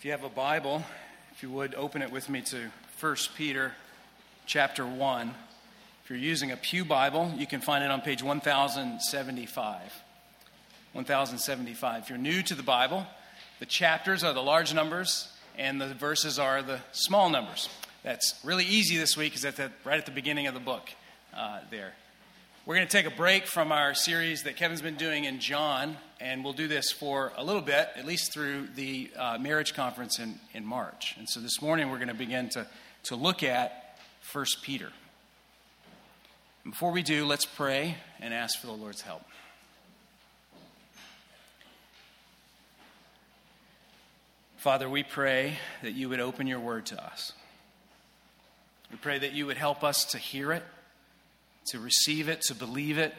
If you have a Bible, if you would open it with me to 1 Peter chapter 1. If you're using a Pew Bible, you can find it on page 1075. 1075. If you're new to the Bible, the chapters are the large numbers and the verses are the small numbers. That's really easy this week, at the, right at the beginning of the book uh, there. We're going to take a break from our series that Kevin's been doing in John, and we'll do this for a little bit, at least through the uh, marriage conference in, in March. And so this morning we're going to begin to, to look at 1 Peter. And before we do, let's pray and ask for the Lord's help. Father, we pray that you would open your word to us. We pray that you would help us to hear it to receive it, to believe it,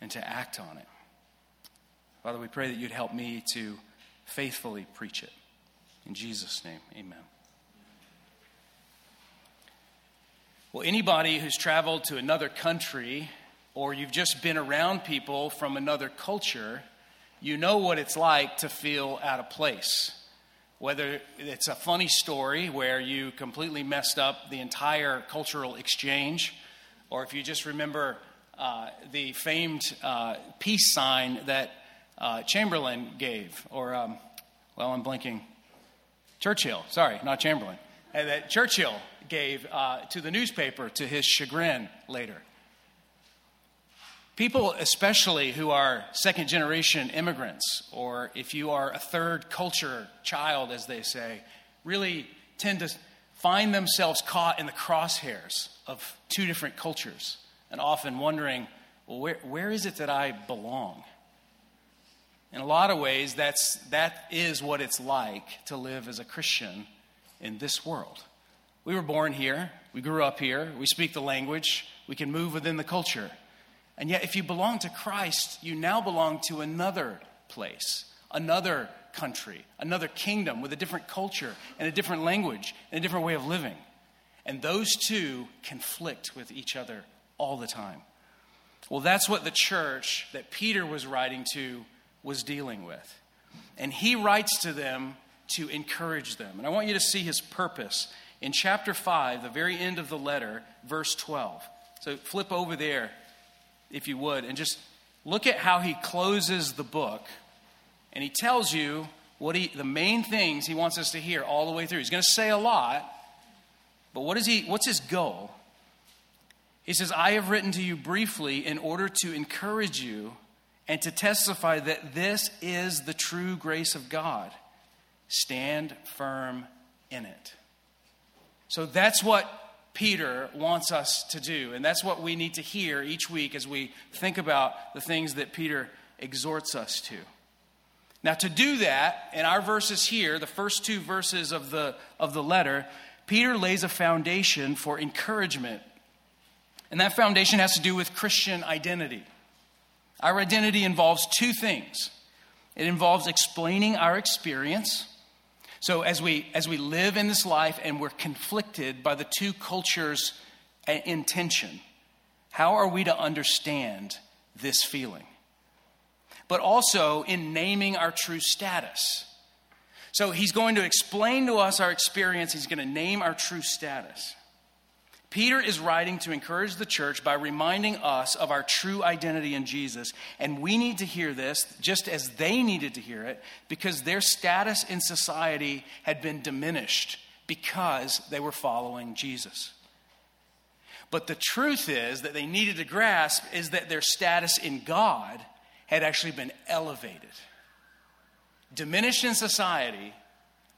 and to act on it. Father, we pray that you'd help me to faithfully preach it. In Jesus' name, amen. Well, anybody who's traveled to another country or you've just been around people from another culture, you know what it's like to feel out of place. Whether it's a funny story where you completely messed up the entire cultural exchange, or if you just remember uh, the famed uh, peace sign that uh, Chamberlain gave, or, um, well, I'm blinking, Churchill, sorry, not Chamberlain, and that Churchill gave uh, to the newspaper to his chagrin later. People, especially who are second generation immigrants, or if you are a third culture child, as they say, really tend to find themselves caught in the crosshairs of two different cultures and often wondering, well, where, where is it that I belong? In a lot of ways, that's, that is what it's like to live as a Christian in this world. We were born here, we grew up here, we speak the language, we can move within the culture. And yet, if you belong to Christ, you now belong to another place, another country, another kingdom with a different culture and a different language and a different way of living. And those two conflict with each other all the time. Well, that's what the church that Peter was writing to was dealing with. And he writes to them to encourage them. And I want you to see his purpose in chapter 5, the very end of the letter, verse 12. So flip over there, if you would, and just look at how he closes the book and he tells you what he, the main things he wants us to hear all the way through. He's going to say a lot, but what is he, what's his goal? He says, I have written to you briefly in order to encourage you and to testify that this is the true grace of God. Stand firm in it. So that's what Peter wants us to do, and that's what we need to hear each week as we think about the things that Peter exhorts us to. Now, to do that, in our verses here, the first two verses of the, of the letter, Peter lays a foundation for encouragement. And that foundation has to do with Christian identity. Our identity involves two things it involves explaining our experience. So, as we, as we live in this life and we're conflicted by the two cultures' in tension, how are we to understand this feeling? but also in naming our true status. So he's going to explain to us our experience, he's going to name our true status. Peter is writing to encourage the church by reminding us of our true identity in Jesus. And we need to hear this just as they needed to hear it because their status in society had been diminished because they were following Jesus. But the truth is that they needed to grasp is that their status in God had actually been elevated. Diminished in society,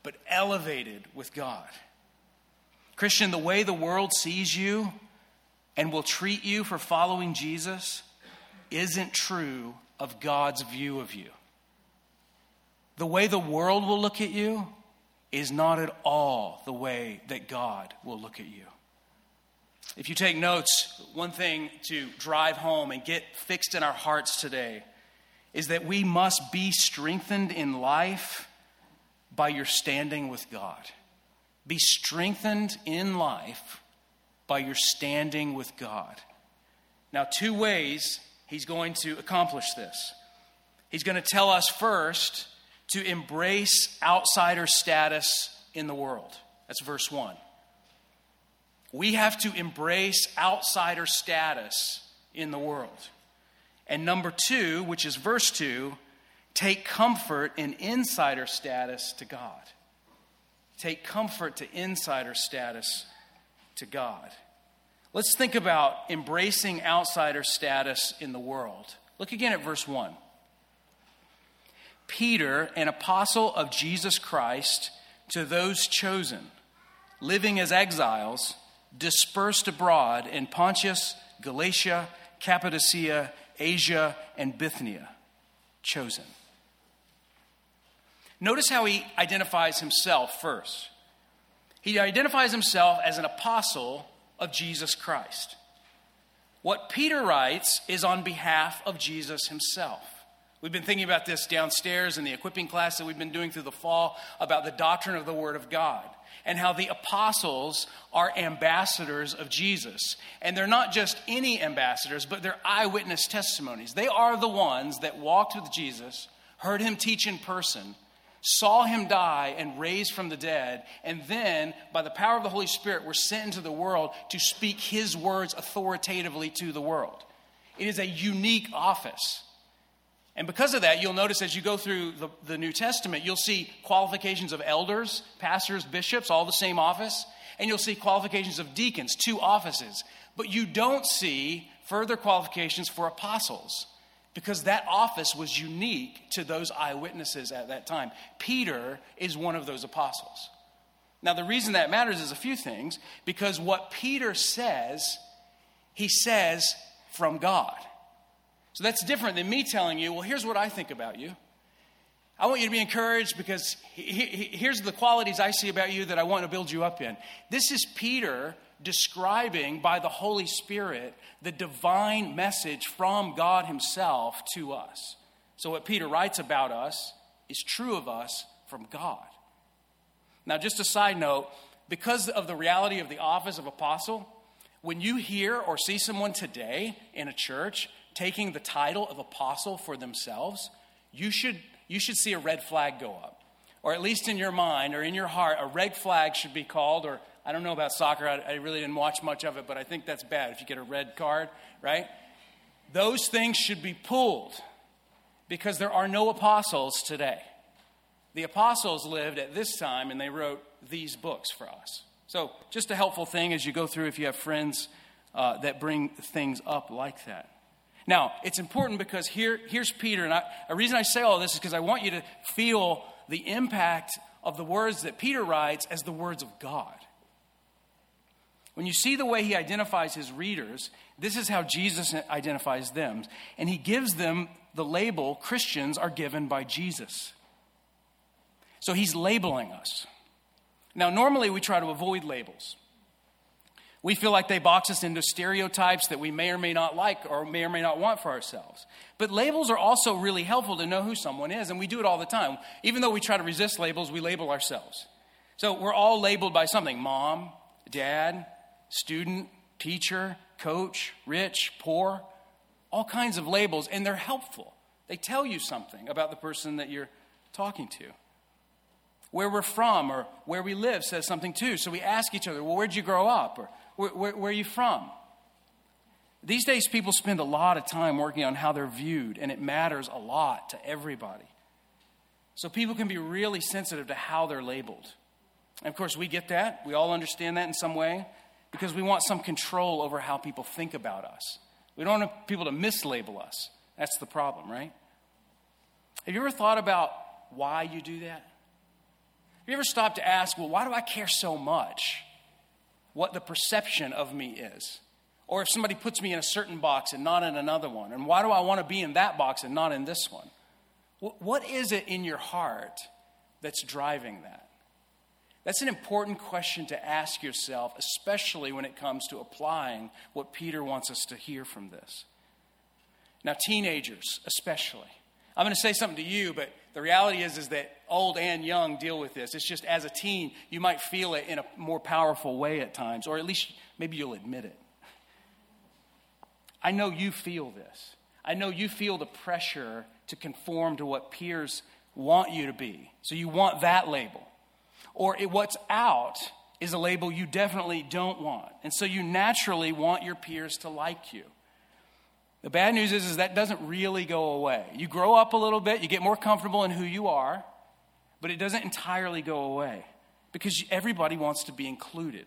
but elevated with God. Christian, the way the world sees you and will treat you for following Jesus isn't true of God's view of you. The way the world will look at you is not at all the way that God will look at you. If you take notes, one thing to drive home and get fixed in our hearts today is that we must be strengthened in life by your standing with God. Be strengthened in life by your standing with God. Now, two ways he's going to accomplish this. He's going to tell us first to embrace outsider status in the world. That's verse 1. We have to embrace outsider status in the world. And number two, which is verse 2, take comfort in insider status to God. Take comfort to insider status to God. Let's think about embracing outsider status in the world. Look again at verse 1. Peter, an apostle of Jesus Christ, to those chosen, living as exiles, dispersed abroad in Pontus, Galatia, Cappadocia, Asia, and Bithynia. Chosen. Notice how he identifies himself first. He identifies himself as an apostle of Jesus Christ. What Peter writes is on behalf of Jesus himself. We've been thinking about this downstairs in the equipping class that we've been doing through the fall about the doctrine of the Word of God and how the apostles are ambassadors of Jesus. And they're not just any ambassadors, but they're eyewitness testimonies. They are the ones that walked with Jesus, heard him teach in person, saw him die and raise from the dead, and then, by the power of the Holy Spirit, were sent into the world to speak his words authoritatively to the world. It is a unique office. And because of that, you'll notice as you go through the, the, New Testament, you'll see qualifications of elders, pastors, bishops, all the same office. And you'll see qualifications of deacons, two offices. But you don't see further qualifications for apostles because that office was unique to those eyewitnesses at that time. Peter is one of those apostles. Now, the reason that matters is a few things because what Peter says, he says from God. So that's different than me telling you, well, here's what I think about you. I want you to be encouraged because here's the qualities I see about you that I want to build you up in. This is Peter describing by the Holy Spirit the divine message from God Himself to us. So, what Peter writes about us is true of us from God. Now, just a side note because of the reality of the office of apostle, when you hear or see someone today in a church taking the title of apostle for themselves, you should, you should see a red flag go up. Or at least in your mind or in your heart, a red flag should be called. Or I don't know about soccer, I, I really didn't watch much of it, but I think that's bad if you get a red card, right? Those things should be pulled because there are no apostles today. The apostles lived at this time and they wrote these books for us. So, just a helpful thing as you go through if you have friends uh, that bring things up like that. Now, it's important because here, here's Peter, and I, the reason I say all this is because I want you to feel the impact of the words that Peter writes as the words of God. When you see the way he identifies his readers, this is how Jesus identifies them. And he gives them the label Christians are given by Jesus. So he's labeling us. Now, normally we try to avoid labels. We feel like they box us into stereotypes that we may or may not like or may or may not want for ourselves. But labels are also really helpful to know who someone is, and we do it all the time. Even though we try to resist labels, we label ourselves. So we're all labeled by something mom, dad, student, teacher, coach, rich, poor, all kinds of labels, and they're helpful. They tell you something about the person that you're talking to. Where we're from or where we live says something too. So we ask each other, well, where'd you grow up? Or where, where, where are you from? These days, people spend a lot of time working on how they're viewed, and it matters a lot to everybody. So people can be really sensitive to how they're labeled. And of course, we get that. We all understand that in some way because we want some control over how people think about us. We don't want people to mislabel us. That's the problem, right? Have you ever thought about why you do that? Have you ever stopped to ask, well, why do I care so much what the perception of me is. Or if somebody puts me in a certain box and not in another one. And why do I want to be in that box and not in this one? What is it in your heart that's driving that? That's an important question to ask yourself, especially when it comes to applying what Peter wants us to hear from this. Now, teenagers, especially. I'm going to say something to you, but the reality is, is that old and young deal with this. It's just as a teen, you might feel it in a more powerful way at times, or at least maybe you'll admit it. I know you feel this. I know you feel the pressure to conform to what peers want you to be. So you want that label. Or it, what's out is a label you definitely don't want. And so you naturally want your peers to like you. The bad news is, is that doesn't really go away. You grow up a little bit, you get more comfortable in who you are, but it doesn't entirely go away because everybody wants to be included.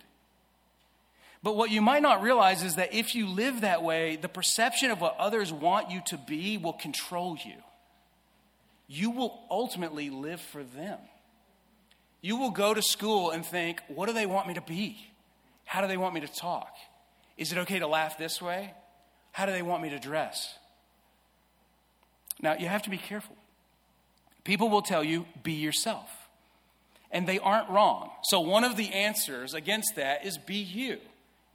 But what you might not realize is that if you live that way, the perception of what others want you to be will control you. You will ultimately live for them. You will go to school and think, what do they want me to be? How do they want me to talk? Is it okay to laugh this way? How do they want me to dress? Now, you have to be careful. People will tell you, be yourself. And they aren't wrong. So, one of the answers against that is be you.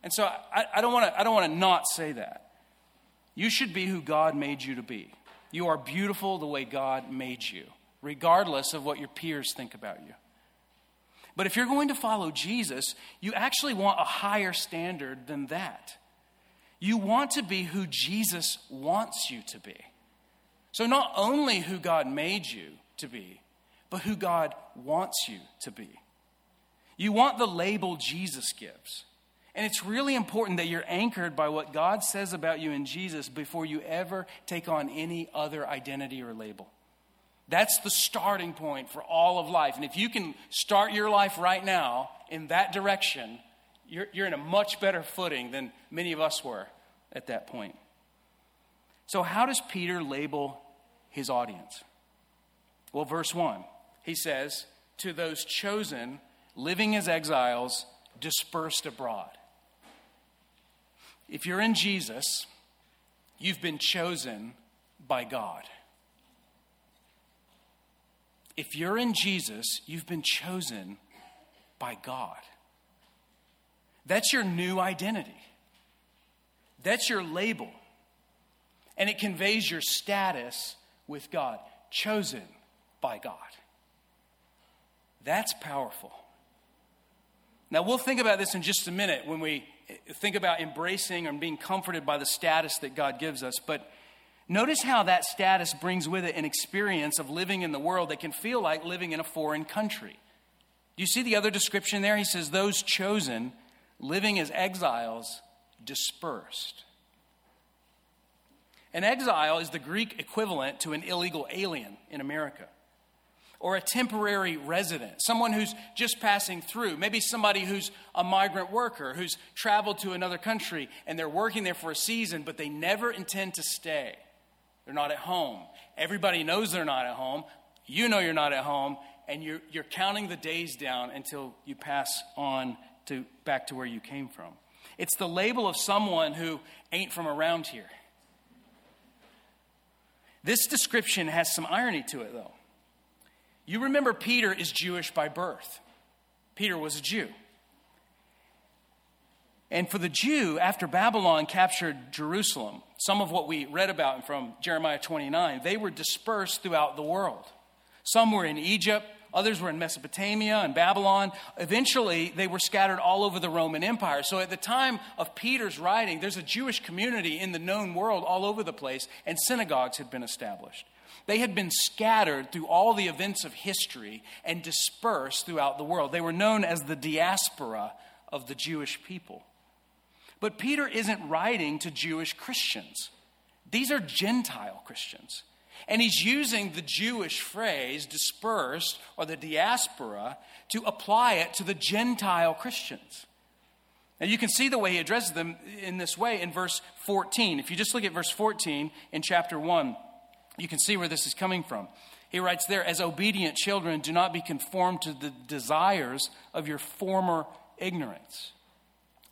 And so I, I don't want to I don't want to not say that. You should be who God made you to be. You are beautiful the way God made you, regardless of what your peers think about you. But if you're going to follow Jesus, you actually want a higher standard than that. You want to be who Jesus wants you to be. So, not only who God made you to be, but who God wants you to be. You want the label Jesus gives. And it's really important that you're anchored by what God says about you in Jesus before you ever take on any other identity or label. That's the starting point for all of life. And if you can start your life right now in that direction, you're, you're in a much better footing than many of us were at that point. So, how does Peter label his audience? Well, verse 1, he says, To those chosen, living as exiles, dispersed abroad. If you're in Jesus, you've been chosen by God. If you're in Jesus, you've been chosen by God. That's your new identity. That's your label. And it conveys your status with God, chosen by God. That's powerful. Now, we'll think about this in just a minute when we think about embracing and being comforted by the status that God gives us. But notice how that status brings with it an experience of living in the world that can feel like living in a foreign country. Do you see the other description there? He says, Those chosen, living as exiles, dispersed. An exile is the Greek equivalent to an illegal alien in America or a temporary resident, someone who's just passing through, maybe somebody who's a migrant worker who's traveled to another country and they're working there for a season, but they never intend to stay. They're not at home. Everybody knows they're not at home. You know you're not at home, and you're, you're counting the days down until you pass on to back to where you came from. It's the label of someone who ain't from around here. This description has some irony to it, though. You remember Peter is Jewish by birth. Peter was a Jew. And for the Jew, after Babylon captured Jerusalem, some of what we read about from Jeremiah 29, they were dispersed throughout the world. Some were in Egypt, others were in Mesopotamia and Babylon. Eventually, they were scattered all over the Roman Empire. So at the time of Peter's writing, there's a Jewish community in the known world all over the place, and synagogues had been established. They had been scattered through all the events of history and dispersed throughout the world. They were known as the diaspora of the Jewish people. But Peter isn't writing to Jewish Christians, these are Gentile Christians. And he's using the Jewish phrase dispersed or the diaspora to apply it to the Gentile Christians. Now you can see the way he addresses them in this way in verse 14. If you just look at verse 14 in chapter 1, you can see where this is coming from. He writes there, as obedient children, do not be conformed to the desires of your former ignorance.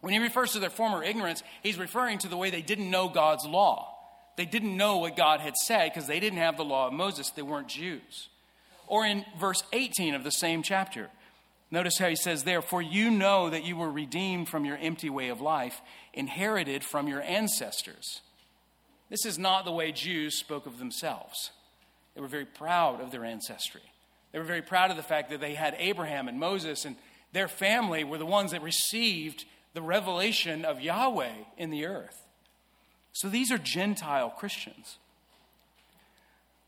When he refers to their former ignorance, he's referring to the way they didn't know God's law. They didn't know what God had said because they didn't have the law of Moses. They weren't Jews. Or in verse 18 of the same chapter, notice how he says there, For you know that you were redeemed from your empty way of life, inherited from your ancestors this is not the way Jews spoke of themselves. They were very proud of their ancestry. They were very proud of the fact that they had Abraham and Moses, and their family were the ones that received the revelation of Yahweh in the earth. So these are Gentile Christians.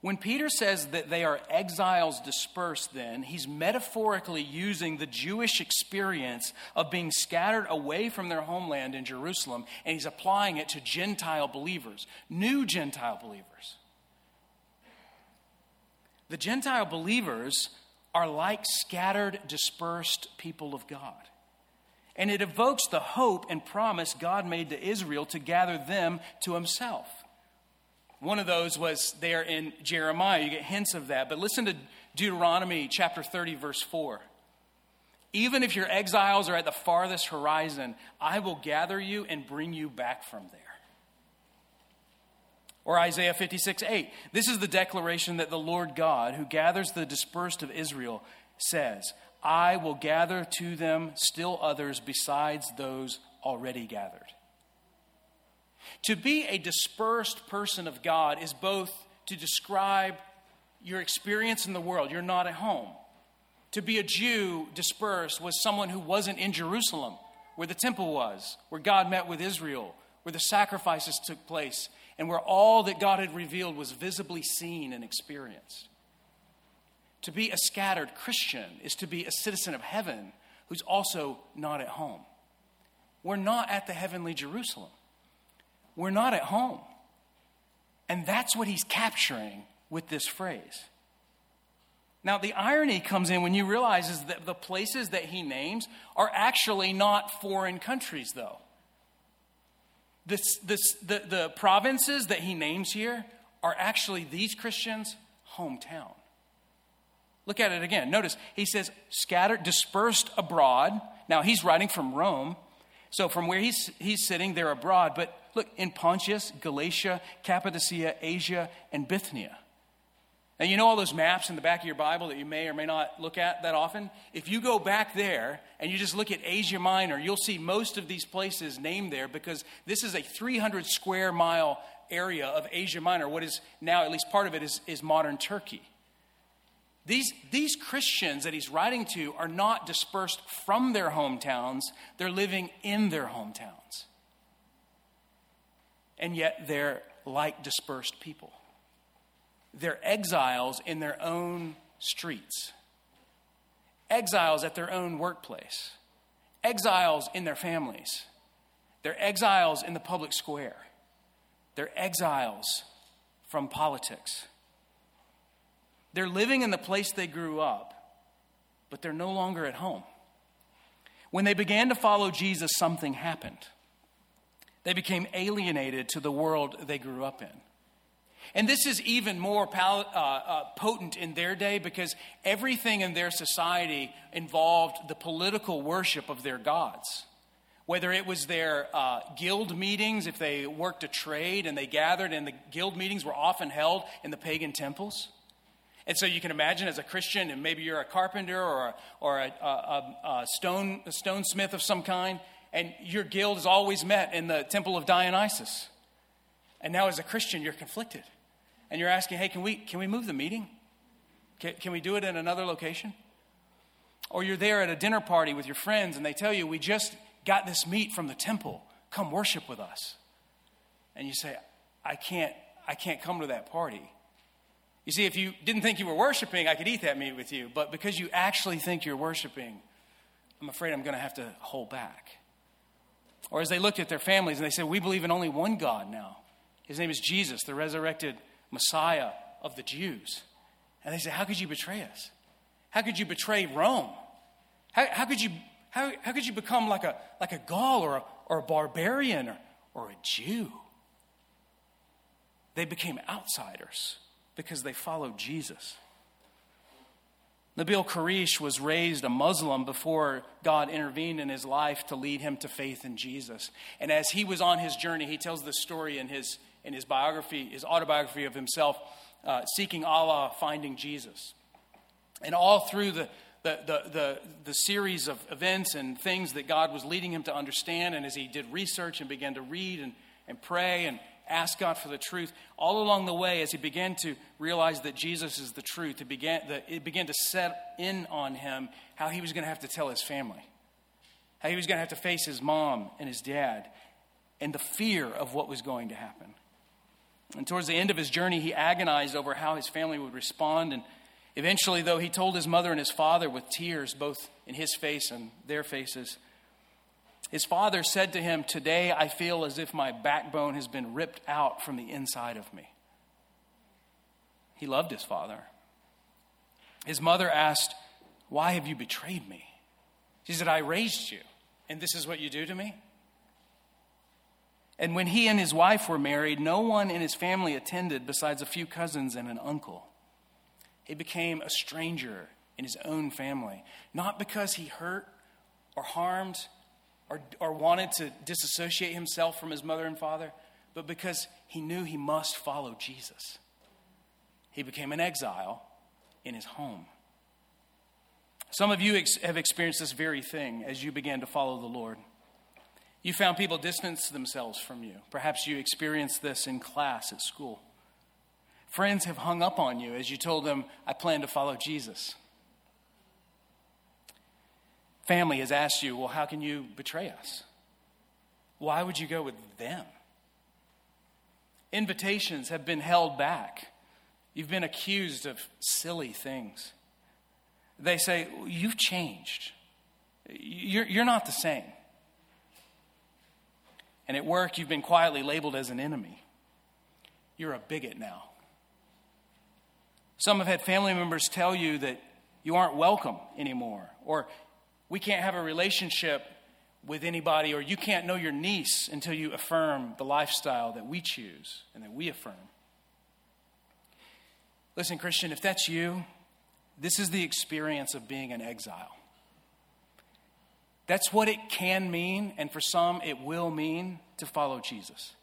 When Peter says that they are exiles dispersed, then, he's metaphorically using the Jewish experience of being scattered away from their homeland in Jerusalem, and he's applying it to Gentile believers, new Gentile believers. The Gentile believers are like scattered, dispersed people of God. And it evokes the hope and promise God made to Israel to gather them to himself. One of those was there in Jeremiah. You get hints of that. But listen to Deuteronomy chapter 30, verse 4. Even if your exiles are at the farthest horizon, I will gather you and bring you back from there. Or Isaiah 56, 8. This is the declaration that the Lord God, who gathers the dispersed of Israel, says, I will gather to them still others besides those already gathered. To be a dispersed person of God is both to describe your experience in the world, you're not at home. To be a Jew dispersed was someone who wasn't in Jerusalem, where the temple was, where God met with Israel, where the sacrifices took place, and where all that God had revealed was visibly seen and experienced. To be a scattered Christian is to be a citizen of heaven who's also not at home. We're not at the heavenly Jerusalem we're not at home. And that's what he's capturing with this phrase. Now, the irony comes in when you realize is that the places that he names are actually not foreign countries, though. This, this, the, the provinces that he names here are actually these Christians' hometown. Look at it again. Notice he says, scattered, dispersed abroad. Now, he's writing from Rome. So, from where he's, he's sitting, they're abroad. But Look, in Pontus, Galatia, Cappadocia, Asia, and Bithynia. Now, you know all those maps in the back of your Bible that you may or may not look at that often? If you go back there and you just look at Asia Minor, you'll see most of these places named there because this is a 300 square mile area of Asia Minor. What is now, at least part of it, is, is modern Turkey. These, these Christians that he's writing to are not dispersed from their hometowns, they're living in their hometowns. And yet they're like dispersed people. They're exiles in their own streets, exiles at their own workplace, exiles in their families, they're exiles in the public square, they're exiles from politics. They're living in the place they grew up, but they're no longer at home. When they began to follow Jesus, something happened. They became alienated to the world they grew up in. And this is even more pal- uh, uh, potent in their day because everything in their society involved the political worship of their gods. Whether it was their uh, guild meetings, if they worked a trade and they gathered, and the guild meetings were often held in the pagan temples. And so you can imagine as a Christian, and maybe you're a carpenter or a, or a, a, a stone, a stonesmith of some kind, and your guild is always met in the temple of Dionysus. And now, as a Christian, you're conflicted. And you're asking, hey, can we, can we move the meeting? Can, can we do it in another location? Or you're there at a dinner party with your friends and they tell you, we just got this meat from the temple. Come worship with us. And you say, I can't, I can't come to that party. You see, if you didn't think you were worshiping, I could eat that meat with you. But because you actually think you're worshiping, I'm afraid I'm going to have to hold back. Or as they looked at their families and they said, We believe in only one God now. His name is Jesus, the resurrected Messiah of the Jews. And they said, How could you betray us? How could you betray Rome? How, how could, you, how, how could you become like a, like a Gaul or a, or a barbarian or, or a Jew? They became outsiders because they followed Jesus. Nabil Qureshi was raised a Muslim before God intervened in his life to lead him to faith in Jesus. And as he was on his journey, he tells this story in his, in his biography, his autobiography of himself, uh, seeking Allah, finding Jesus. And all through the, the, the, the, the series of events and things that God was leading him to understand, and as he did research and began to read and, and pray and, ask God for the truth. All along the way, as he began to realize that Jesus is the truth, it began, it began to set in on him how he was going to have to tell his family, how he was going to have to face his mom and his dad, and the fear of what was going to happen. And towards the end of his journey, he agonized over how his family would respond. And eventually, though, he told his mother and his father with tears, both in his face and their faces, his father said to him, Today I feel as if my backbone has been ripped out from the inside of me. He loved his father. His mother asked, Why have you betrayed me? She said, I raised you, and this is what you do to me? And when he and his wife were married, no one in his family attended besides a few cousins and an uncle. He became a stranger in his own family, not because he hurt or harmed or, or wanted to disassociate himself from his mother and father, but because he knew he must follow Jesus. He became an exile in his home. Some of you ex- have experienced this very thing as you began to follow the Lord. You found people distance themselves from you. Perhaps you experienced this in class at school. Friends have hung up on you as you told them, I plan to follow Jesus. Family has asked you, Well, how can you betray us? Why would you go with them? Invitations have been held back. You've been accused of silly things. They say, You've changed. You're, you're not the same. And at work, you've been quietly labeled as an enemy. You're a bigot now. Some have had family members tell you that you aren't welcome anymore, or we can't have a relationship with anybody, or you can't know your niece until you affirm the lifestyle that we choose and that we affirm. Listen, Christian, if that's you, this is the experience of being an exile. That's what it can mean, and for some, it will mean to follow Jesus.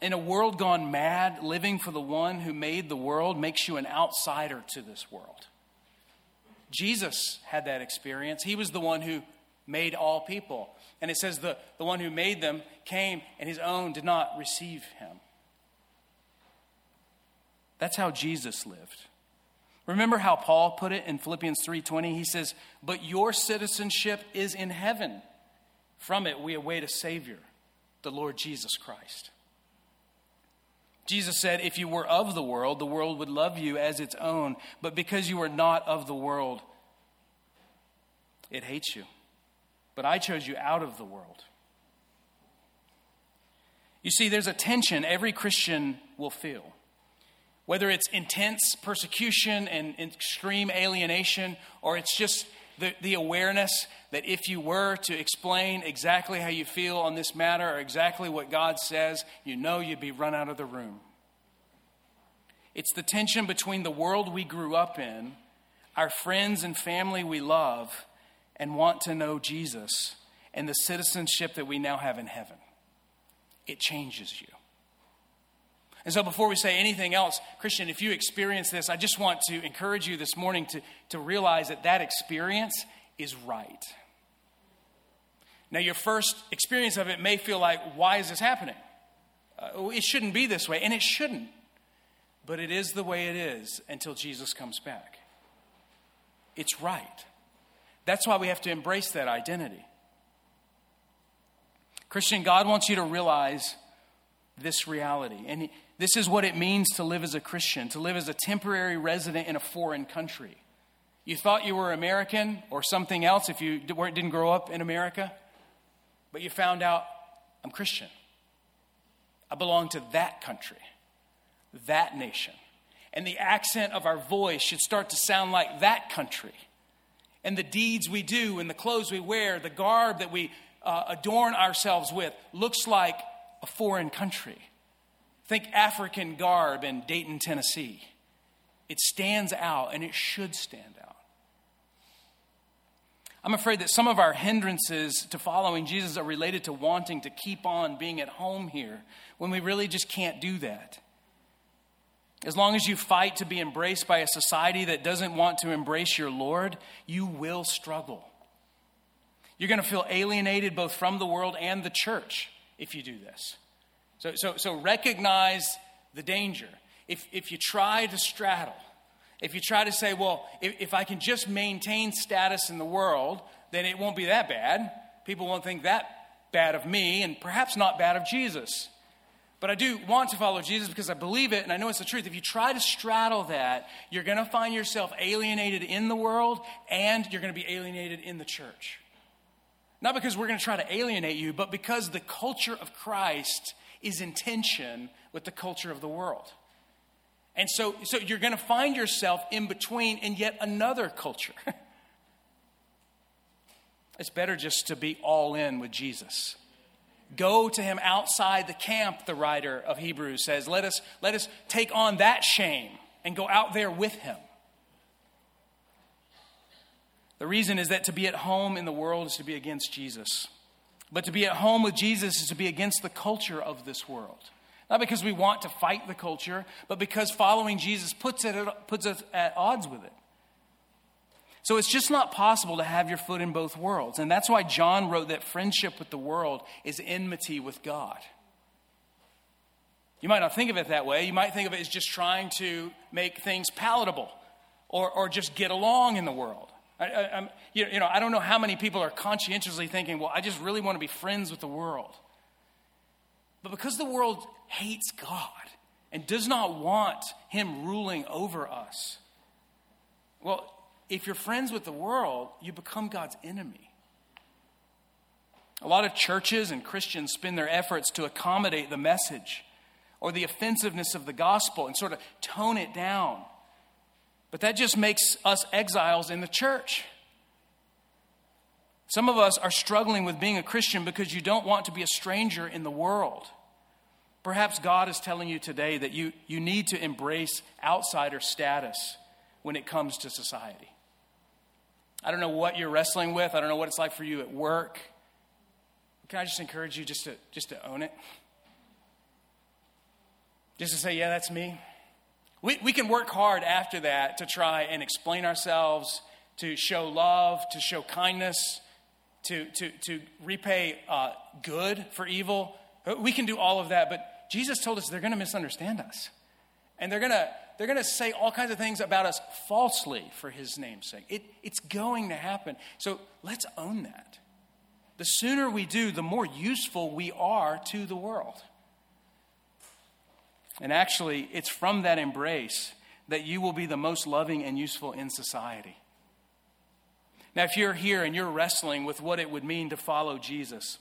In a world gone mad, living for the one who made the world makes you an outsider to this world. Jesus had that experience. He was the one who made all people. And it says the, the one who made them came, and his own did not receive him. That's how Jesus lived. Remember how Paul put it in Philippians 3:20? He says, "But your citizenship is in heaven. From it we await a savior, the Lord Jesus Christ." Jesus said, "If you were of the world, the world would love you as its own, but because you are not of the world, it hates you. But I chose you out of the world." You see, there's a tension every Christian will feel. Whether it's intense persecution and extreme alienation, or it's just the, the awareness that if you were to explain exactly how you feel on this matter or exactly what God says, you know you'd be run out of the room. It's the tension between the world we grew up in, our friends and family we love and want to know Jesus, and the citizenship that we now have in heaven. It changes you. And so, before we say anything else, Christian, if you experience this, I just want to encourage you this morning to, to realize that that experience is right. Now, your first experience of it may feel like, why is this happening? Uh, it shouldn't be this way, and it shouldn't. But it is the way it is until Jesus comes back. It's right. That's why we have to embrace that identity. Christian, God wants you to realize this reality. And this is what it means to live as a Christian, to live as a temporary resident in a foreign country. You thought you were American or something else if you didn't grow up in America, but you found out I'm Christian. I belong to that country, that nation. And the accent of our voice should start to sound like that country. And the deeds we do and the clothes we wear, the garb that we uh, adorn ourselves with, looks like a foreign country. Think African garb in Dayton, Tennessee. It stands out and it should stand out. I'm afraid that some of our hindrances to following Jesus are related to wanting to keep on being at home here when we really just can't do that. As long as you fight to be embraced by a society that doesn't want to embrace your Lord, you will struggle. You're going to feel alienated both from the world and the church if you do this. So, so, so recognize the danger. If, if you try to straddle, if you try to say, well, if, if I can just maintain status in the world, then it won't be that bad. People won't think that bad of me, and perhaps not bad of Jesus. But I do want to follow Jesus because I believe it and I know it's the truth. If you try to straddle that, you're going to find yourself alienated in the world and you're going to be alienated in the church. Not because we're going to try to alienate you, but because the culture of Christ is in tension with the culture of the world. And so, so you're going to find yourself in between in yet another culture. it's better just to be all in with Jesus. Go to him outside the camp, the writer of Hebrews says. Let us, let us take on that shame and go out there with him. The reason is that to be at home in the world is to be against Jesus. But to be at home with Jesus is to be against the culture of this world. Not because we want to fight the culture, but because following Jesus puts, it, puts us at odds with it. So it's just not possible to have your foot in both worlds. And that's why John wrote that friendship with the world is enmity with God. You might not think of it that way. You might think of it as just trying to make things palatable or, or just get along in the world. I, I, you, you know, I don't know how many people are conscientiously thinking, well, I just really want to be friends with the world. But because the world hates God and does not want Him ruling over us, well, if you're friends with the world, you become God's enemy. A lot of churches and Christians spend their efforts to accommodate the message or the offensiveness of the gospel and sort of tone it down. But that just makes us exiles in the church. Some of us are struggling with being a Christian because you don't want to be a stranger in the world. Perhaps God is telling you today that you, you need to embrace outsider status when it comes to society. I don't know what you're wrestling with. I don't know what it's like for you at work. Can I just encourage you just to, just to own it? Just to say, yeah, that's me. We, we can work hard after that to try and explain ourselves, to show love, to show kindness, to, to, to repay uh, good for evil. We can do all of that, but Jesus told us they're going to misunderstand us. And they're going to they're going to say all kinds of things about us falsely for his name's sake. It, it's going to happen. So let's own that. The sooner we do, the more useful we are to the world. And actually, it's from that embrace that you will be the most loving and useful in society. Now, if you're here and you're wrestling with what it would mean to follow Jesus,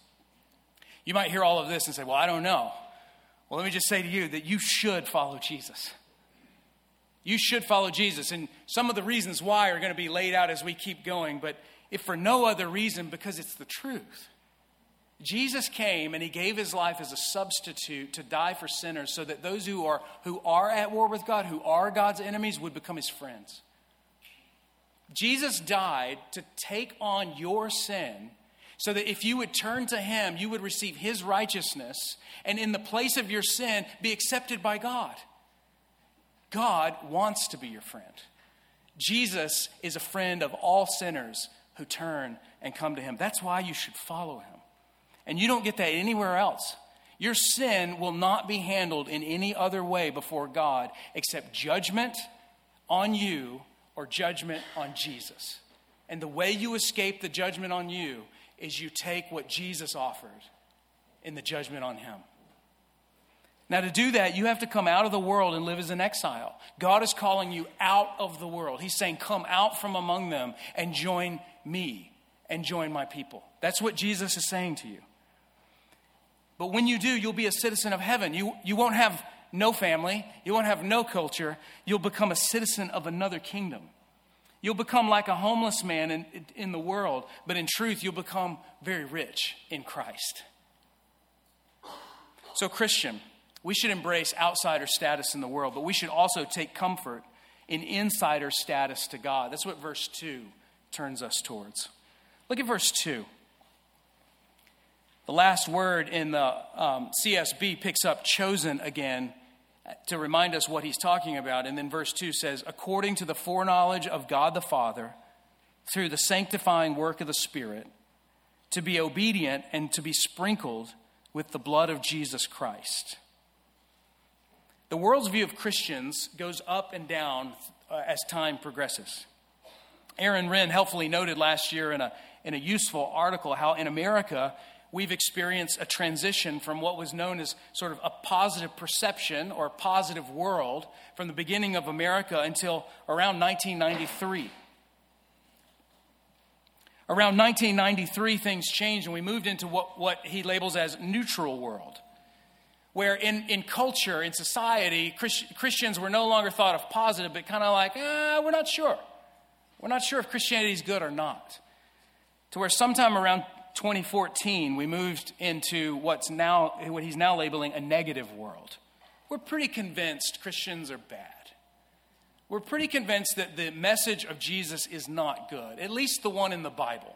you might hear all of this and say, Well, I don't know. Well, let me just say to you that you should follow Jesus. You should follow Jesus. And some of the reasons why are going to be laid out as we keep going, but if for no other reason, because it's the truth. Jesus came and he gave his life as a substitute to die for sinners so that those who are, who are at war with God, who are God's enemies, would become his friends. Jesus died to take on your sin so that if you would turn to him, you would receive his righteousness and in the place of your sin be accepted by God. God wants to be your friend. Jesus is a friend of all sinners who turn and come to him. That's why you should follow him. And you don't get that anywhere else. Your sin will not be handled in any other way before God except judgment on you or judgment on Jesus. And the way you escape the judgment on you is you take what Jesus offered in the judgment on him. Now, to do that, you have to come out of the world and live as an exile. God is calling you out of the world. He's saying, Come out from among them and join me and join my people. That's what Jesus is saying to you. But when you do, you'll be a citizen of heaven. You, you won't have no family, you won't have no culture. You'll become a citizen of another kingdom. You'll become like a homeless man in, in the world, but in truth, you'll become very rich in Christ. So, Christian, we should embrace outsider status in the world, but we should also take comfort in insider status to God. That's what verse 2 turns us towards. Look at verse 2. The last word in the um, CSB picks up chosen again to remind us what he's talking about. And then verse 2 says, according to the foreknowledge of God the Father, through the sanctifying work of the Spirit, to be obedient and to be sprinkled with the blood of Jesus Christ. The world's view of Christians goes up and down uh, as time progresses. Aaron Renn helpfully noted last year in a, in a useful article how in America we've experienced a transition from what was known as sort of a positive perception or positive world from the beginning of America until around 1993. Around 1993, things changed and we moved into what, what he labels as neutral world, where in, in culture, in society, Christ, Christians were no longer thought of positive, but kind of like, ah, we're not sure. We're not sure if Christianity is good or not. To where sometime around 2014, we moved into what's now, what he's now labeling a negative world. We're pretty convinced Christians are bad. We're pretty convinced that the message of Jesus is not good, at least the one in the Bible.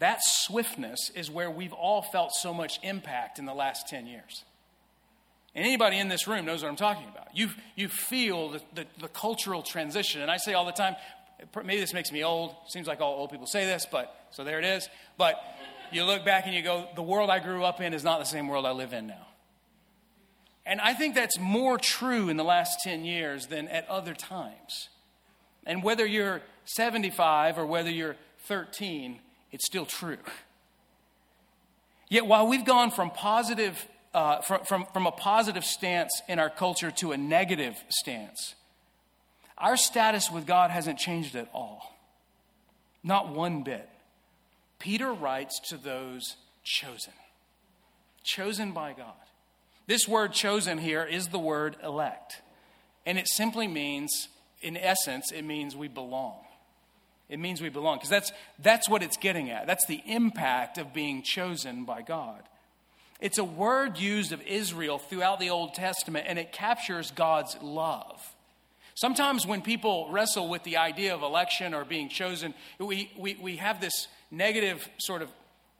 That swiftness is where we've all felt so much impact in the last 10 years. And anybody in this room knows what I'm talking about. You, you feel the, the, the cultural transition. And I say all the time, maybe this makes me old. Seems like all old people say this, but so there it is. But you look back and you go, the world I grew up in is not the same world I live in now. And I think that's more true in the last 10 years than at other times. And whether you're 75 or whether you're 13, it's still true. Yet while we've gone from positive, uh, from, from, from a positive stance in our culture to a negative stance, our status with God hasn't changed at all. Not one bit. Peter writes to those chosen, chosen by God. This word chosen here is the word elect. And it simply means, in essence, it means we belong. It means we belong. Because that's, that's what it's getting at. That's the impact of being chosen by God. It's a word used of Israel throughout the Old Testament, and it captures God's love. Sometimes when people wrestle with the idea of election or being chosen, we, we, we have this negative sort of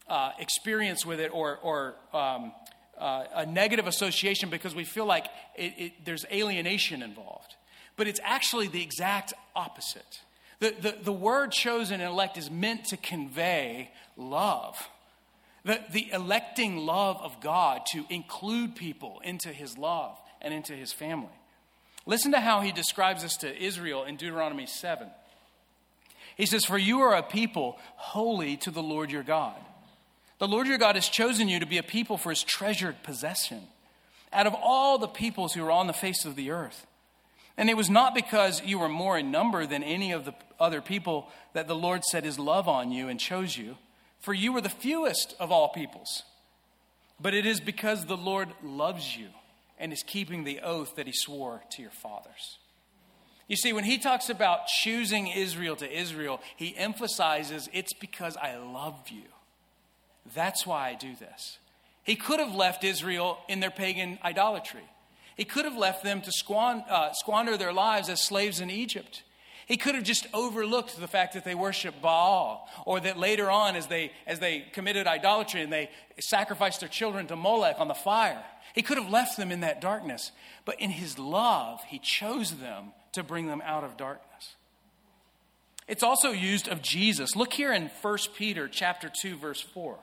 uh, experience with it or, or um, uh, a negative association because we feel like it, it, there's alienation involved. But it's actually the exact opposite. The, the, the word chosen and elect is meant to convey love. The, the electing love of God to include people into his love and into his family. Listen to how he describes this to Israel in Deuteronomy 7. He says, For you are a people holy to the Lord your God. The Lord your God has chosen you to be a people for his treasured possession out of all the peoples who are on the face of the earth. And it was not because you were more in number than any of the other people that the Lord set his love on you and chose you, for you were the fewest of all peoples. But it is because the Lord loves you and is keeping the oath that he swore to your fathers. You see, when he talks about choosing Israel to Israel, he emphasizes it's because I love you. That's why I do this. He could have left Israel in their pagan idolatry. He could have left them to squander, uh, squander their lives as slaves in Egypt. He could have just overlooked the fact that they worship Baal, or that later on, as they, as they committed idolatry and they sacrificed their children to Molech on the fire, he could have left them in that darkness. But in his love, he chose them to bring them out of darkness. It's also used of Jesus. Look here in 1 Peter chapter 2 verse 4.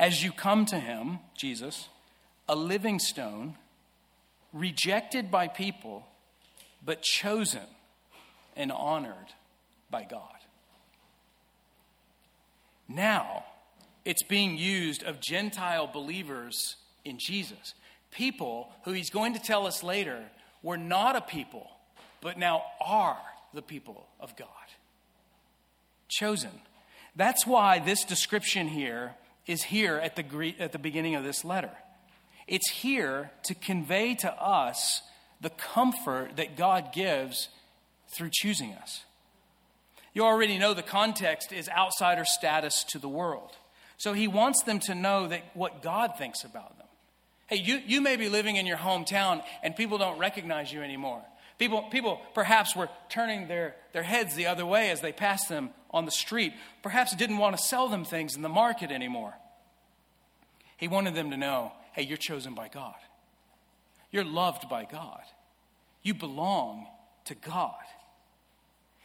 As you come to him, Jesus, a living stone rejected by people, but chosen and honored by God. Now, it's being used of Gentile believers in Jesus. People who he's going to tell us later were not a people, but now are the people of God. Chosen. That's why this description here is here at the, at the beginning of this letter. It's here to convey to us the comfort that God gives through choosing us. You already know the context is outsider status to the world. So he wants them to know that what God thinks about them. Hey, you, you may be living in your hometown and people don't recognize you anymore. People, people perhaps were turning their, their heads the other way as they passed them on the street. Perhaps didn't want to sell them things in the market anymore. He wanted them to know hey, you're chosen by God. You're loved by God. You belong to God.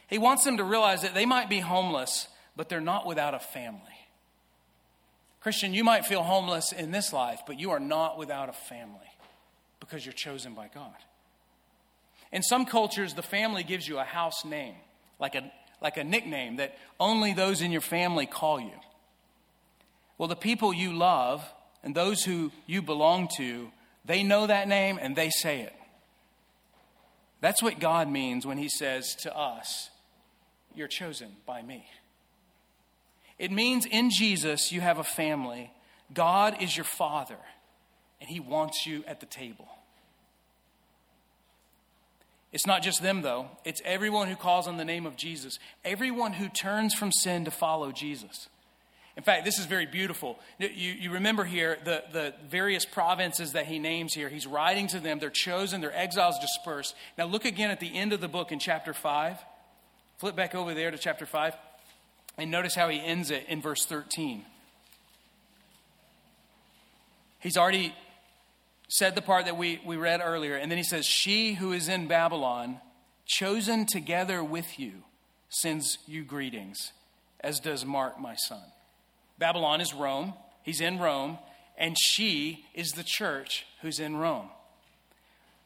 He wants them to realize that they might be homeless, but they're not without a family. Christian, you might feel homeless in this life, but you are not without a family because you're chosen by God. In some cultures, the family gives you a house name, like a, like a nickname that only those in your family call you. Well, the people you love and those who you belong to, they know that name and they say it. That's what God means when He says to us, You're chosen by me. It means in Jesus you have a family. God is your father, and He wants you at the table. It's not just them, though. It's everyone who calls on the name of Jesus, everyone who turns from sin to follow Jesus. In fact, this is very beautiful. You, you remember here the, the various provinces that he names here. He's writing to them. They're chosen, their exiles dispersed. Now, look again at the end of the book in chapter 5. Flip back over there to chapter 5. And notice how he ends it in verse 13. He's already said the part that we, we read earlier. And then he says, She who is in Babylon, chosen together with you, sends you greetings, as does Mark, my son. Babylon is Rome. He's in Rome. And she is the church who's in Rome.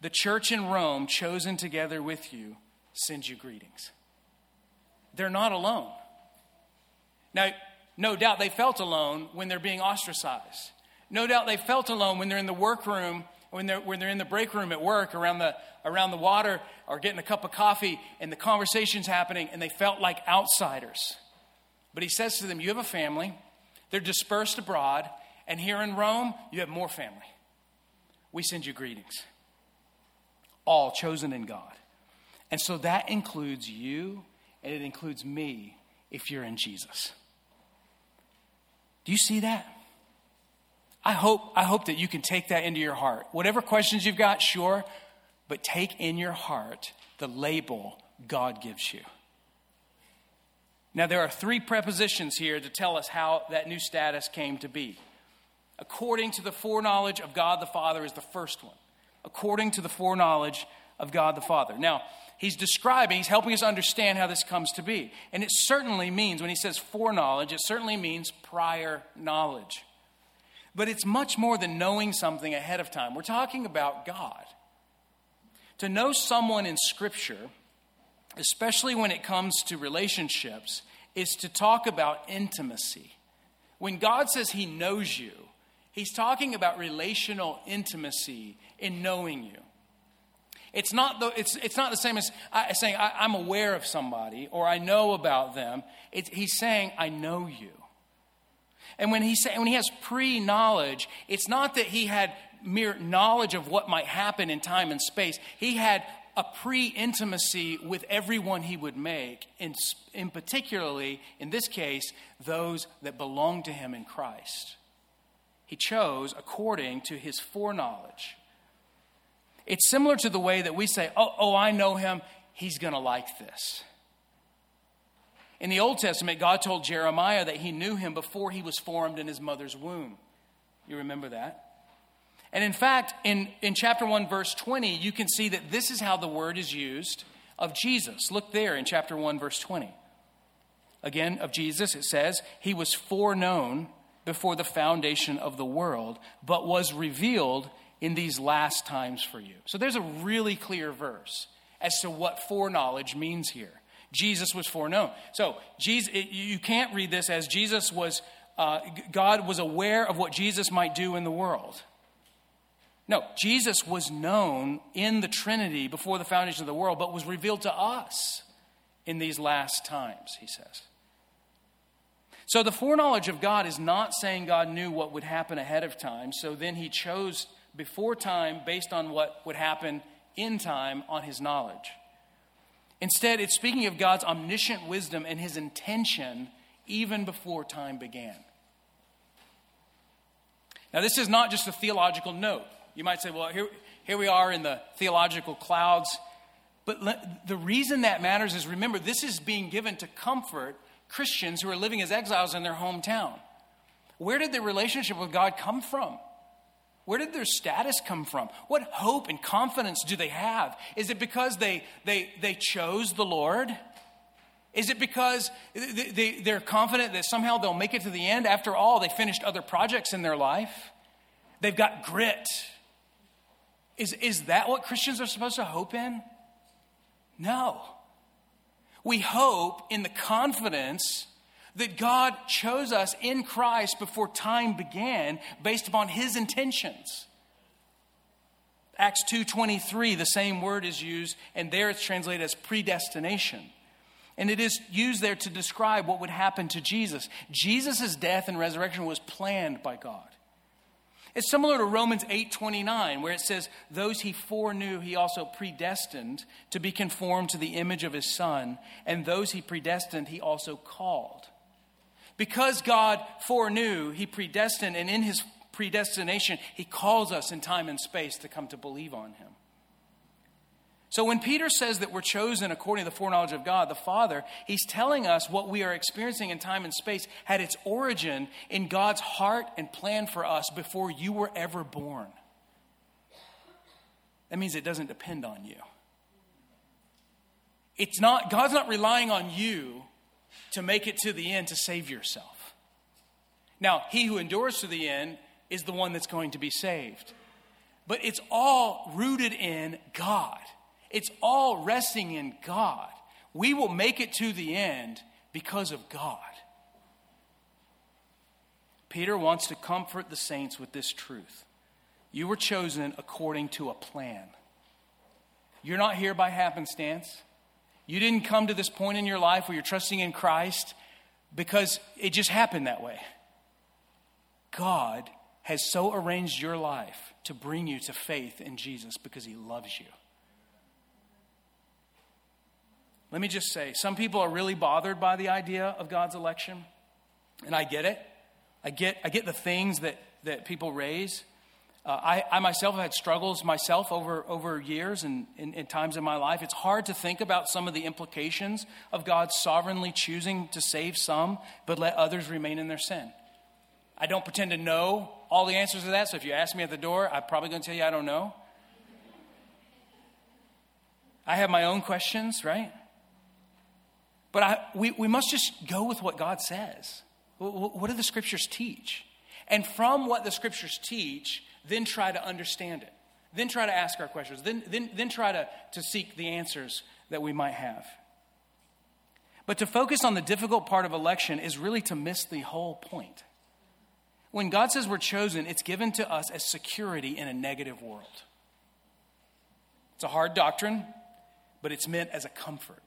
The church in Rome, chosen together with you, sends you greetings. They're not alone. Now, no doubt they felt alone when they're being ostracized. No doubt they felt alone when they're in the workroom, when they're, when they're in the break room at work around the, around the water or getting a cup of coffee and the conversation's happening and they felt like outsiders. But he says to them, You have a family, they're dispersed abroad, and here in Rome, you have more family. We send you greetings. All chosen in God. And so that includes you and it includes me if you're in Jesus. Do you see that? I hope, I hope that you can take that into your heart. Whatever questions you've got, sure, but take in your heart the label God gives you. Now, there are three prepositions here to tell us how that new status came to be. According to the foreknowledge of God the Father is the first one. According to the foreknowledge of God the Father. Now, he's describing, he's helping us understand how this comes to be. And it certainly means, when he says foreknowledge, it certainly means prior knowledge. But it's much more than knowing something ahead of time. We're talking about God. To know someone in Scripture, especially when it comes to relationships, is to talk about intimacy. When God says He knows you, He's talking about relational intimacy in knowing you. It's not the, it's, it's not the same as I, saying, I, am aware of somebody or I know about them. It's, he's saying, I know you. And when he, say, when he has pre knowledge, it's not that he had mere knowledge of what might happen in time and space. He had a pre intimacy with everyone he would make, in, in particularly, in this case, those that belong to him in Christ. He chose according to his foreknowledge. It's similar to the way that we say, oh, oh I know him, he's going to like this. In the Old Testament, God told Jeremiah that he knew him before he was formed in his mother's womb. You remember that? And in fact, in, in chapter 1, verse 20, you can see that this is how the word is used of Jesus. Look there in chapter 1, verse 20. Again, of Jesus, it says, He was foreknown before the foundation of the world, but was revealed in these last times for you. So there's a really clear verse as to what foreknowledge means here. Jesus was foreknown. So Jesus, you can't read this as Jesus was, uh, God was aware of what Jesus might do in the world. No, Jesus was known in the Trinity before the foundation of the world, but was revealed to us in these last times, he says. So the foreknowledge of God is not saying God knew what would happen ahead of time, so then he chose before time based on what would happen in time on his knowledge. Instead, it's speaking of God's omniscient wisdom and his intention even before time began. Now, this is not just a theological note. You might say, well, here, here we are in the theological clouds. But le- the reason that matters is remember, this is being given to comfort Christians who are living as exiles in their hometown. Where did their relationship with God come from? Where did their status come from? What hope and confidence do they have? Is it because they, they, they chose the Lord? Is it because they, they, are confident that somehow they'll make it to the end? After all, they finished other projects in their life. They've got grit. Is, is that what Christians are supposed to hope in? No. We hope in the confidence that God chose us in Christ before time began based upon his intentions. Acts 2:23 the same word is used and there it's translated as predestination. And it is used there to describe what would happen to Jesus. Jesus' death and resurrection was planned by God. It's similar to Romans 8:29 where it says those he foreknew he also predestined to be conformed to the image of his son and those he predestined he also called. Because God foreknew, he predestined and in his predestination he calls us in time and space to come to believe on him. So when Peter says that we're chosen according to the foreknowledge of God, the Father, he's telling us what we are experiencing in time and space had its origin in God's heart and plan for us before you were ever born. That means it doesn't depend on you. It's not God's not relying on you to make it to the end to save yourself. Now, he who endures to the end is the one that's going to be saved. But it's all rooted in God. It's all resting in God. We will make it to the end because of God. Peter wants to comfort the saints with this truth. You were chosen according to a plan. You're not here by happenstance. You didn't come to this point in your life where you're trusting in Christ because it just happened that way. God has so arranged your life to bring you to faith in Jesus because he loves you. Let me just say, some people are really bothered by the idea of God's election, and I get it. I get, I get the things that, that people raise. Uh, I, I, myself have had struggles myself over, over years and in times in my life. It's hard to think about some of the implications of God sovereignly choosing to save some, but let others remain in their sin. I don't pretend to know all the answers to that, so if you ask me at the door, I'm probably going to tell you I don't know. I have my own questions, right? But I, we, we must just go with what God says. What do the scriptures teach? And from what the scriptures teach, then try to understand it. Then try to ask our questions. Then, then, then try to, to seek the answers that we might have. But to focus on the difficult part of election is really to miss the whole point. When God says we're chosen, it's given to us as security in a negative world. It's a hard doctrine, but it's meant as a comfort.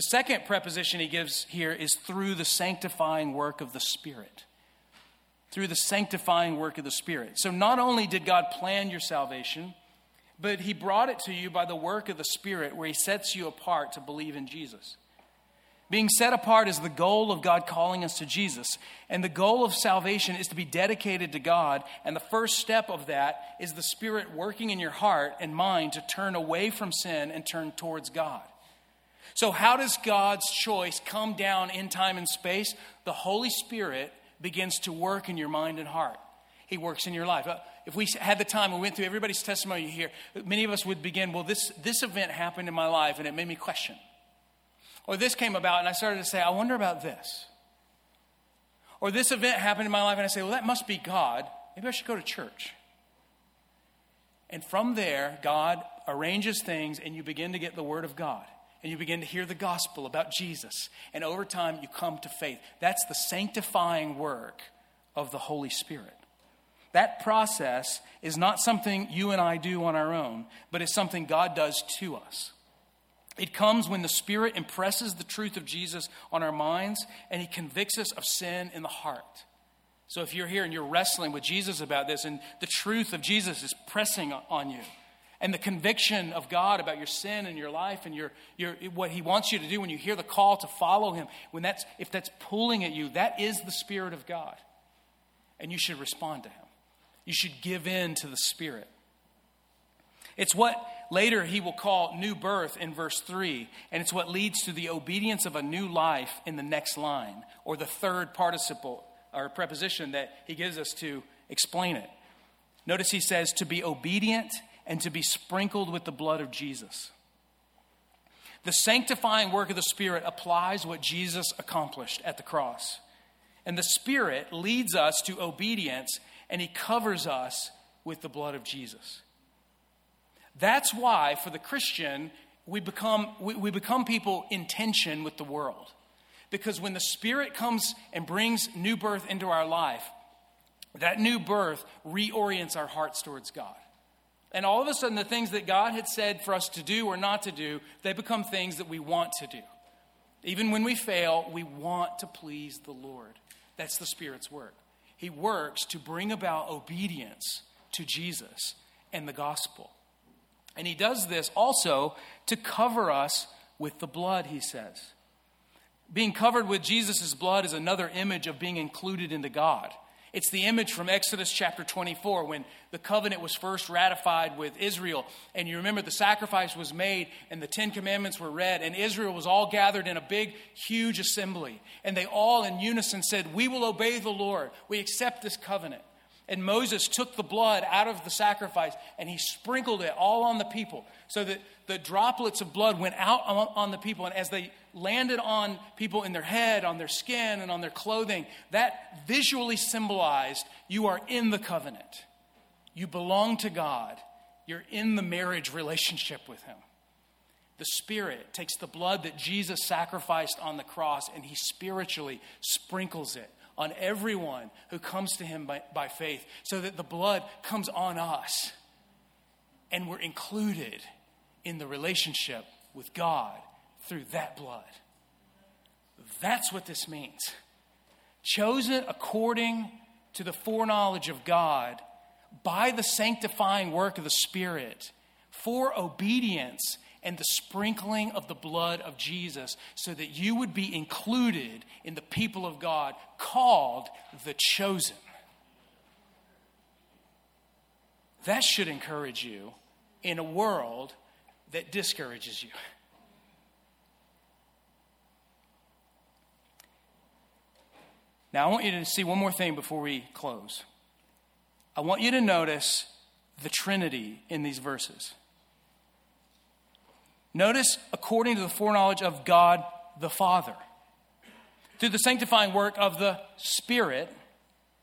The second preposition he gives here is through the sanctifying work of the Spirit. Through the sanctifying work of the Spirit. So not only did God plan your salvation, but he brought it to you by the work of the Spirit, where he sets you apart to believe in Jesus. Being set apart is the goal of God calling us to Jesus. And the goal of salvation is to be dedicated to God. And the first step of that is the Spirit working in your heart and mind to turn away from sin and turn towards God. So, how does God's choice come down in time and space? The Holy Spirit begins to work in your mind and heart. He works in your life. Uh, if we had the time, we went through everybody's testimony here, many of us would begin, well, this, this event happened in my life and it made me question. Or this came about and I started to say, I wonder about this. Or this event happened in my life and I say, well, that must be God. Maybe I should go to church. And from there, God arranges things and you begin to get the Word of God and you begin to hear the gospel about Jesus. And over time, you come to faith. That's the sanctifying work of the Holy Spirit. That process is not something you and I do on our own, but it's something God does to us. It comes when the Spirit impresses the truth of Jesus on our minds and He convicts us of sin in the heart. So if you're here and you're wrestling with Jesus about this and the truth of Jesus is pressing on you, and the conviction of God about your sin and your life and your, your, what He wants you to do when you hear the call to follow Him, when that's, if that's pulling at you, that is the Spirit of God. And you should respond to Him. You should give in to the Spirit. It's what later He will call new birth in verse 3, and it's what leads to the obedience of a new life in the next line, or the third participle or preposition that He gives us to explain it. Notice He says, to be obedient and to be sprinkled with the blood of Jesus. The sanctifying work of the Spirit applies what Jesus accomplished at the cross. And the Spirit leads us to obedience and He covers us with the blood of Jesus. That's why, for the Christian, we become, we, we become people in tension with the world. Because when the Spirit comes and brings new birth into our life, that new birth reorients our hearts towards God. And all of a sudden, the things that God had said for us to do or not to do, they become things that we want to do. Even when we fail, we want to please the Lord. That's the Spirit's work. He works to bring about obedience to Jesus and the gospel. And He does this also to cover us with the blood, He says. Being covered with Jesus' blood is another image of being included into God. It's the image from Exodus chapter 24 when the covenant was first ratified with Israel. And you remember the sacrifice was made and the Ten Commandments were read, and Israel was all gathered in a big, huge assembly. And they all in unison said, We will obey the Lord. We accept this covenant. And Moses took the blood out of the sacrifice and he sprinkled it all on the people so that the droplets of blood went out on, the people. And as they landed on people in their head, on their skin, and on their clothing, that visually symbolized you are in the covenant. You belong to God. You're in the marriage relationship with Him. The Spirit takes the blood that Jesus sacrificed on the cross and He spiritually sprinkles it on everyone who comes to Him by, by faith so that the blood comes on us and we're included in the relationship with God through that blood. That's what this means. Chosen according to the foreknowledge of God by the sanctifying work of the Spirit for obedience and the sprinkling of the blood of Jesus so that you would be included in the people of God called the chosen. That should encourage you in a world that discourages you. Now, I want you to see one more thing before we close. I want you to notice the Trinity in these verses. Notice, according to the foreknowledge of God the Father, through the sanctifying work of the Spirit,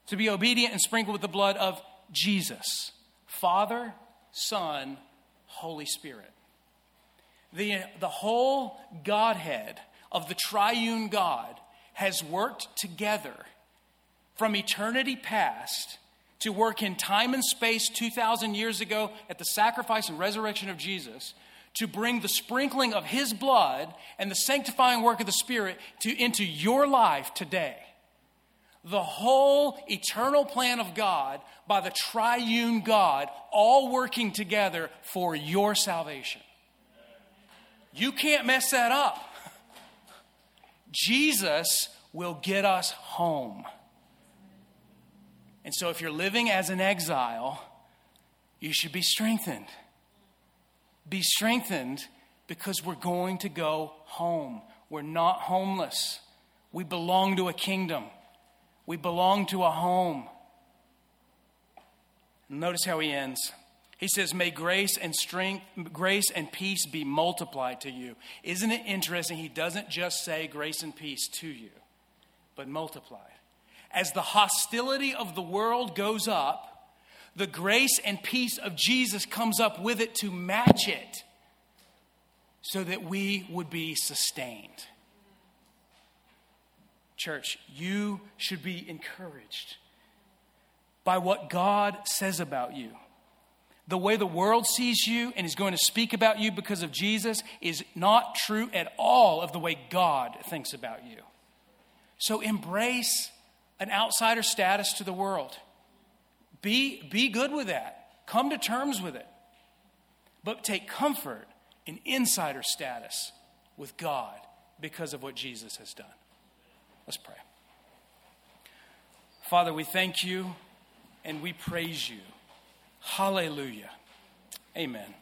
to be obedient and sprinkled with the blood of Jesus. Father, Son, Holy Spirit. The, the whole Godhead of the triune God has worked together from eternity past to work in time and space 2,000 years ago at the sacrifice and resurrection of Jesus to bring the sprinkling of his blood and the sanctifying work of the Spirit to, into your life today. The whole eternal plan of God by the triune God, all working together for your salvation. You can't mess that up. Jesus will get us home. And so, if you're living as an exile, you should be strengthened. Be strengthened because we're going to go home. We're not homeless. We belong to a kingdom, we belong to a home. Notice how he ends. He says, May grace and strength, grace and peace be multiplied to you. Isn't it interesting? He doesn't just say grace and peace to you, but multiplied. As the hostility of the world goes up, the grace and peace of Jesus comes up with it to match it so that we would be sustained. Church, you should be encouraged by what God says about you the way the world sees you and is going to speak about you because of Jesus is not true at all of the way God thinks about you. So embrace an outsider status to the world. Be, be good with that. Come to terms with it. But take comfort in insider status with God because of what Jesus has done. Let's pray. Father, we thank you and we praise you. Hallelujah. Amen.